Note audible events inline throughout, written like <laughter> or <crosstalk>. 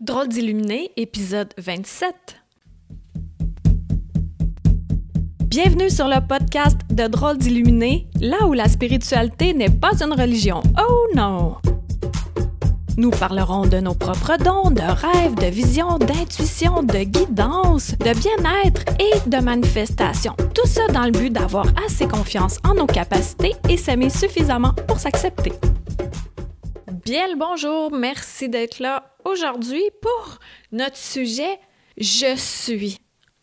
Drôle d'illuminé, épisode 27. Bienvenue sur le podcast de Drôle d'illuminé, là où la spiritualité n'est pas une religion. Oh non! Nous parlerons de nos propres dons, de rêves, de visions, d'intuition, de guidance, de bien-être et de manifestation. Tout ça dans le but d'avoir assez confiance en nos capacités et s'aimer suffisamment pour s'accepter. Bien le bonjour, merci d'être là aujourd'hui pour notre sujet Je suis.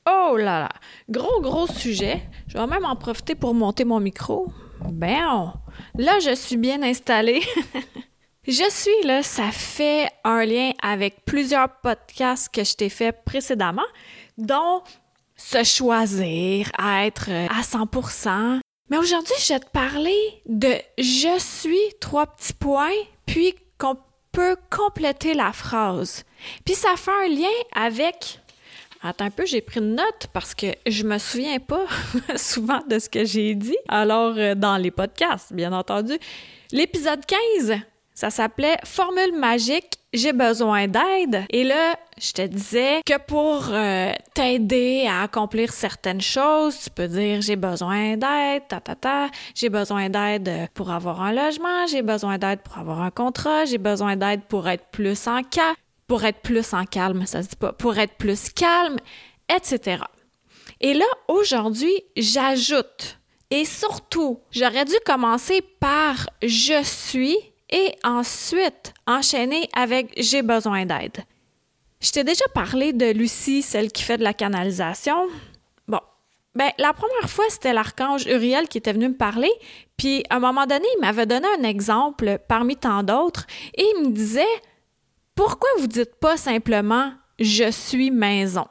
Oh là là, gros gros sujet. Je vais même en profiter pour monter mon micro. Ben, là je suis bien installée. <laughs> je suis là, ça fait un lien avec plusieurs podcasts que je t'ai fait précédemment, dont se choisir, être à 100%. Mais aujourd'hui, je vais te parler de je suis trois petits points, puis qu'on peut compléter la phrase. Puis ça fait un lien avec Attends un peu, j'ai pris une note parce que je me souviens pas <laughs> souvent de ce que j'ai dit. Alors, euh, dans les podcasts, bien entendu. L'épisode 15, ça s'appelait Formule magique, j'ai besoin d'aide. Et là, je te disais que pour euh, t'aider à accomplir certaines choses, tu peux dire j'ai besoin d'aide, ta ta ta, j'ai besoin d'aide pour avoir un logement, j'ai besoin d'aide pour avoir un contrat, j'ai besoin d'aide pour être plus en cas, pour être plus en calme, ça se dit pas, pour être plus calme, etc. Et là, aujourd'hui, j'ajoute et surtout, j'aurais dû commencer par je suis et ensuite enchaîner avec j'ai besoin d'aide. Je t'ai déjà parlé de Lucie, celle qui fait de la canalisation. Bon, ben la première fois, c'était l'archange Uriel qui était venu me parler, puis à un moment donné, il m'avait donné un exemple parmi tant d'autres et il me disait pourquoi vous dites pas simplement je suis maison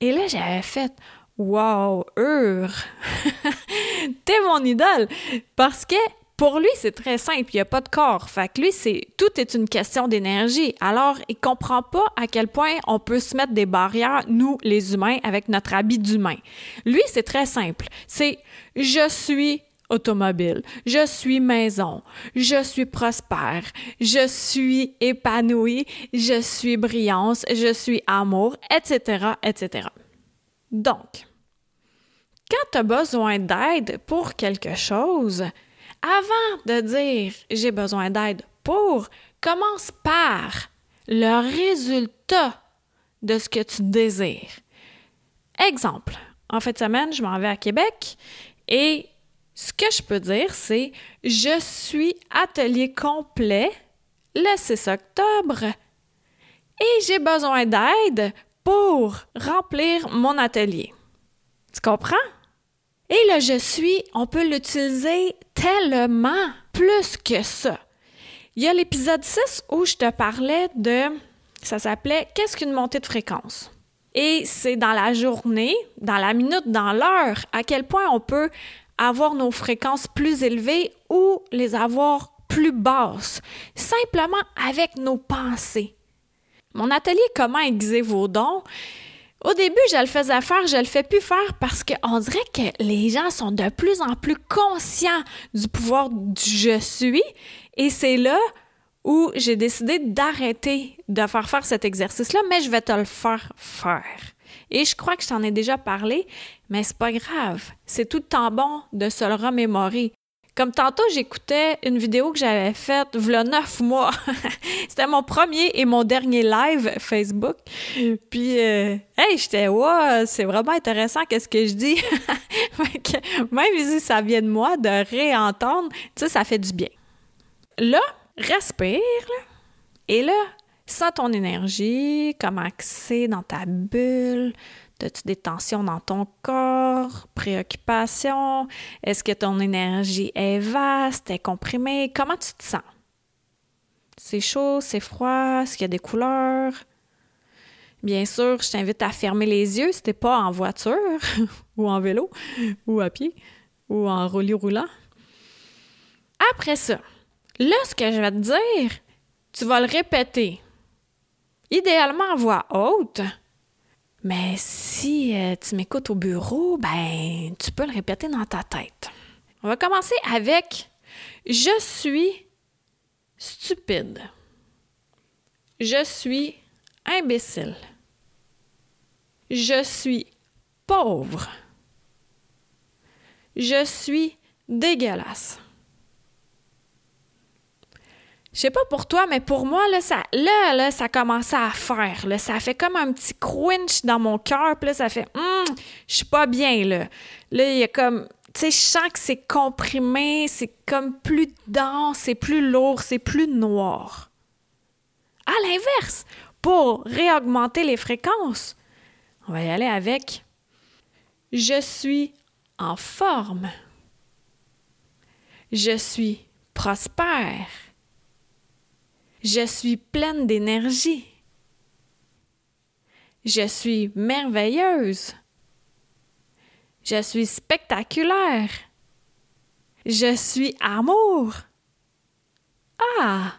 Et là, j'avais fait Wow, Ur! <laughs> T'es mon idole! Parce que pour lui, c'est très simple, il n'y a pas de corps. Fait que lui, c'est tout est une question d'énergie. Alors, il comprend pas à quel point on peut se mettre des barrières, nous, les humains, avec notre habit d'humain. Lui, c'est très simple. C'est je suis automobile, je suis maison, je suis prospère, je suis épanoui, je suis brillance, je suis amour, etc., etc. Donc, quand tu as besoin d'aide pour quelque chose, avant de dire j'ai besoin d'aide pour, commence par le résultat de ce que tu désires. Exemple, en fin de semaine, je m'en vais à Québec et ce que je peux dire, c'est je suis atelier complet le 6 octobre et j'ai besoin d'aide pour remplir mon atelier. Tu comprends? Et le je suis, on peut l'utiliser tellement plus que ça. Il y a l'épisode 6 où je te parlais de, ça s'appelait Qu'est-ce qu'une montée de fréquence? Et c'est dans la journée, dans la minute, dans l'heure, à quel point on peut avoir nos fréquences plus élevées ou les avoir plus basses, simplement avec nos pensées. Mon atelier Comment aiguiser vos dons, au début, je le faisais faire, je le fais plus faire parce qu'on dirait que les gens sont de plus en plus conscients du pouvoir du je suis. Et c'est là où j'ai décidé d'arrêter de faire faire cet exercice-là, mais je vais te le faire faire. Et je crois que je t'en ai déjà parlé, mais c'est pas grave. C'est tout le temps bon de se le remémorer. Comme tantôt, j'écoutais une vidéo que j'avais faite v'là neuf mois. <laughs> C'était mon premier et mon dernier live Facebook. Puis, euh, hey, j'étais, ouais, c'est vraiment intéressant qu'est-ce que je dis? <laughs> Même si ça vient de moi, de réentendre, tu sais, ça fait du bien. Là, respire, et là, sens ton énergie, comment c'est dans ta bulle, As-tu des tensions dans ton corps, préoccupations? Est-ce que ton énergie est vaste, est comprimée? Comment tu te sens? C'est chaud, c'est froid, est-ce qu'il y a des couleurs? Bien sûr, je t'invite à fermer les yeux si t'es pas en voiture <laughs> ou en vélo ou à pied ou en roulis roulant. Après ça, là, ce que je vais te dire, tu vas le répéter. Idéalement en voix haute, mais si euh, tu m'écoutes au bureau, ben, tu peux le répéter dans ta tête. On va commencer avec Je suis stupide. je suis imbécile. Je suis pauvre. Je suis dégueulasse. Je sais pas pour toi, mais pour moi, là, ça, là, là, ça à faire. Là, ça fait comme un petit crunch dans mon cœur. Là, ça fait hum, je suis pas bien, là. Là, il y a comme. Tu sais, je sens que c'est comprimé, c'est comme plus dense, c'est plus lourd, c'est plus noir. À l'inverse, pour réaugmenter les fréquences, on va y aller avec Je suis en forme. Je suis prospère. Je suis pleine d'énergie. Je suis merveilleuse. Je suis spectaculaire. Je suis amour. Ah,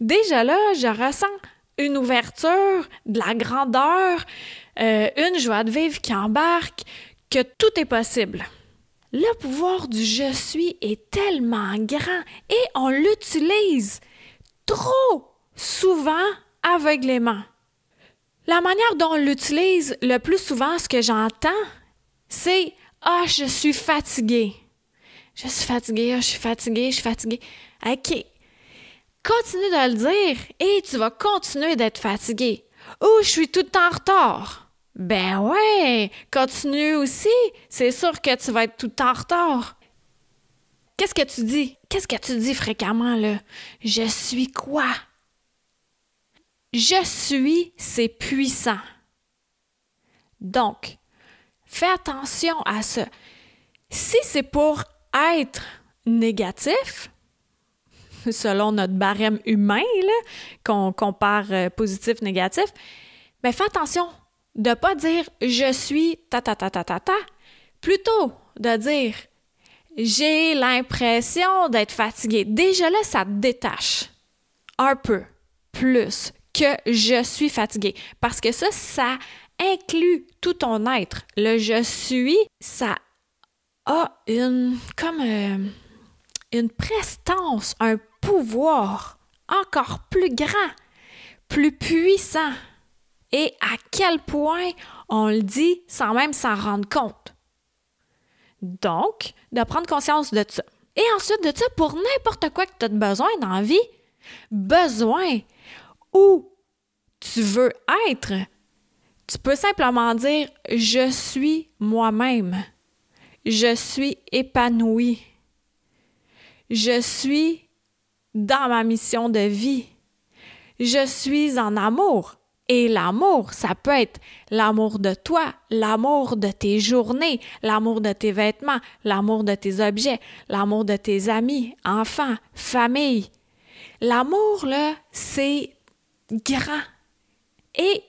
déjà là, je ressens une ouverture, de la grandeur, euh, une joie de vivre qui embarque, que tout est possible. Le pouvoir du je suis est tellement grand et on l'utilise trop souvent aveuglément. La manière dont on l'utilise le plus souvent, ce que j'entends, c'est Ah, je suis fatigué. Je suis fatigué, ah, je suis fatigué, je suis fatigué. OK. Continue de le dire et tu vas continuer d'être fatigué. Ou je suis tout le temps en retard. Ben ouais, continue aussi. C'est sûr que tu vas être tout le temps en retard. Qu'est-ce que tu dis? Qu'est-ce que tu dis fréquemment, là? Je suis quoi? Je suis, c'est puissant. Donc, fais attention à ça. Si c'est pour être négatif, <laughs> selon notre barème humain, qu'on compare euh, positif-négatif, mais fais attention de ne pas dire je suis ta ta ta ta ta ta, plutôt de dire j'ai l'impression d'être fatigué. Déjà là, ça détache un peu plus que je suis fatigué. Parce que ça, ça inclut tout ton être. Le je suis, ça a une, comme euh, une prestance, un pouvoir encore plus grand, plus puissant. Et à quel point on le dit sans même s'en rendre compte? Donc, de prendre conscience de ça. Et ensuite de ça, pour n'importe quoi que tu as besoin dans la vie, besoin où tu veux être, tu peux simplement dire je suis moi-même. Je suis épanoui. Je suis dans ma mission de vie. Je suis en amour. Et l'amour, ça peut être l'amour de toi, l'amour de tes journées, l'amour de tes vêtements, l'amour de tes objets, l'amour de tes amis, enfants, famille. L'amour, là, c'est grand. Et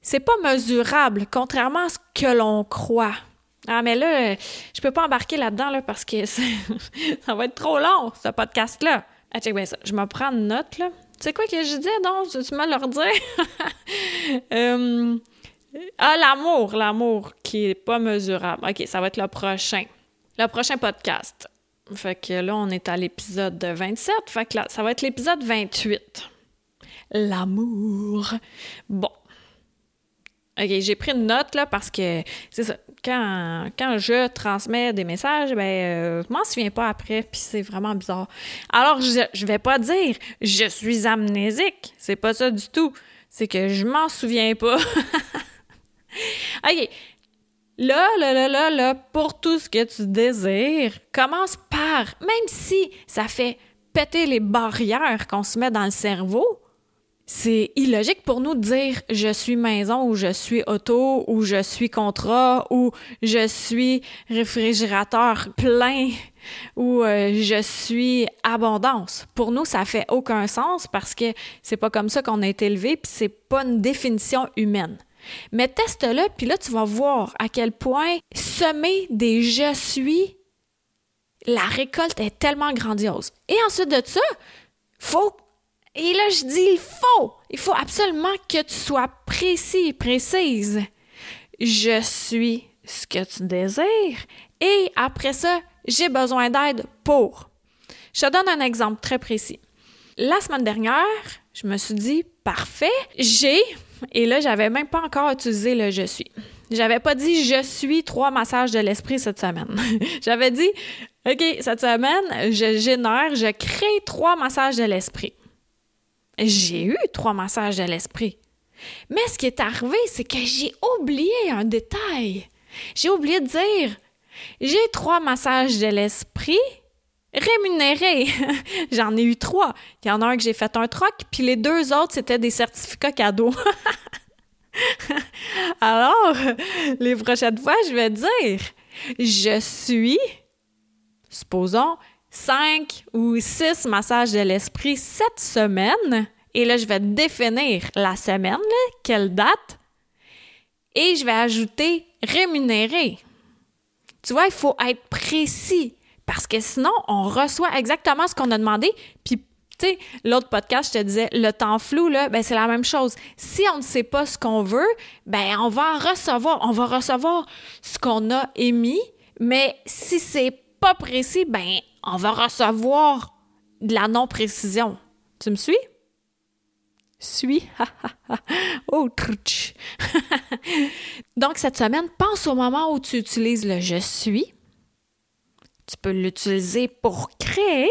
c'est pas mesurable, contrairement à ce que l'on croit. Ah, mais là, je peux pas embarquer là-dedans, là, parce que <laughs> ça va être trop long, ce podcast-là. Ah, check bien ça. Je me prends une note, là. Tu sais quoi que je dis, donc? Tu me leur dire? <laughs> Euh, ah, l'amour, l'amour qui est pas mesurable. OK, ça va être le prochain. Le prochain podcast. Fait que là, on est à l'épisode 27. Fait que là, ça va être l'épisode 28. L'amour. Bon. OK, j'ai pris une note là parce que c'est ça. Quand, quand je transmets des messages, ben, euh, je m'en souviens pas après, puis c'est vraiment bizarre. Alors, je, je vais pas dire je suis amnésique. C'est pas ça du tout. C'est que je m'en souviens pas. <laughs> OK. Là, là, là, là, là, pour tout ce que tu désires, commence par, même si ça fait péter les barrières qu'on se met dans le cerveau, c'est illogique pour nous de dire je suis maison ou je suis auto ou je suis contrat ou je suis réfrigérateur plein ou euh, je suis abondance. Pour nous, ça fait aucun sens parce que c'est pas comme ça qu'on a été élevé puis c'est pas une définition humaine. Mais teste-le puis là tu vas voir à quel point semer des je suis la récolte est tellement grandiose. Et ensuite de ça, faut et là, je dis, il faut, il faut absolument que tu sois précis, précise. Je suis ce que tu désires et après ça, j'ai besoin d'aide pour. Je te donne un exemple très précis. La semaine dernière, Je me suis dit, parfait, j'ai, et là, j'avais même pas encore utilisé le je suis. J'avais pas dit je suis trois massages de l'esprit cette semaine. <laughs> J'avais dit, OK, cette semaine, je génère, je crée trois massages de l'esprit. J'ai eu trois massages de l'esprit. Mais ce qui est arrivé, c'est que j'ai oublié un détail. J'ai oublié de dire, j'ai trois massages de l'esprit rémunérés. <laughs> J'en ai eu trois. Il y en a un que j'ai fait un troc, puis les deux autres, c'était des certificats cadeaux. <laughs> Alors, les prochaines fois, je vais dire, je suis, supposons, cinq ou six massages de l'esprit cette semaine. Et là, je vais définir la semaine, quelle date, et je vais ajouter rémunéré. Tu vois, il faut être précis parce que sinon, on reçoit exactement ce qu'on a demandé. Puis, tu sais, l'autre podcast, je te disais, le temps flou, ben, c'est la même chose. Si on ne sait pas ce qu'on veut, ben, on va recevoir. On va recevoir ce qu'on a émis, mais si c'est pas précis, ben, on va recevoir de la non-précision. Tu me suis? Suis. <laughs> oh. <laughs> Donc, cette semaine, pense au moment où tu utilises le je suis. Tu peux l'utiliser pour créer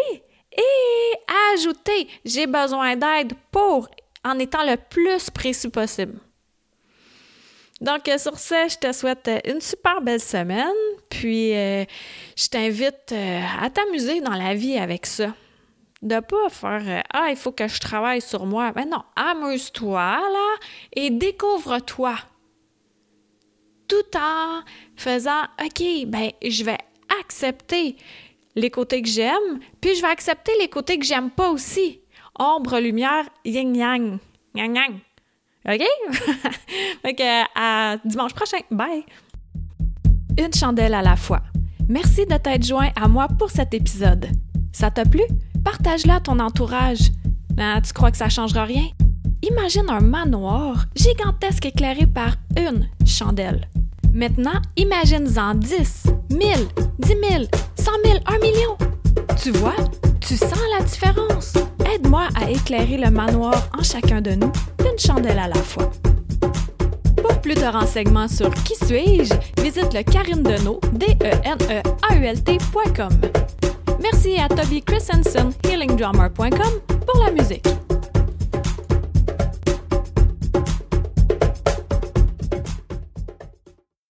et ajouter j'ai besoin d'aide pour en étant le plus précis possible. Donc, sur ce, je te souhaite une super belle semaine, puis euh, je t'invite euh, à t'amuser dans la vie avec ça. De pas faire euh, Ah, il faut que je travaille sur moi. Mais non, amuse-toi là et découvre-toi. Tout en faisant OK, ben, je vais accepter les côtés que j'aime, puis je vais accepter les côtés que j'aime pas aussi. Ombre, lumière, yin-yang. Yang-yang. OK? <laughs> fait à dimanche prochain. Bye! Une chandelle à la fois. Merci de t'être joint à moi pour cet épisode. Ça t'a plu? Partage-la à ton entourage. Ah, tu crois que ça changera rien? Imagine un manoir gigantesque éclairé par une chandelle. Maintenant, imagine-en 10, 1000, 10 000, 100 000, 1 million. Tu vois, tu sens la différence. Aide-moi à éclairer le manoir en chacun de nous, d'une chandelle à la fois. Pour plus de renseignements sur Qui suis-je, visite le Karine Deneau, d e n e a u l Merci à Toby Christensen, healingdrummer.com, pour la musique.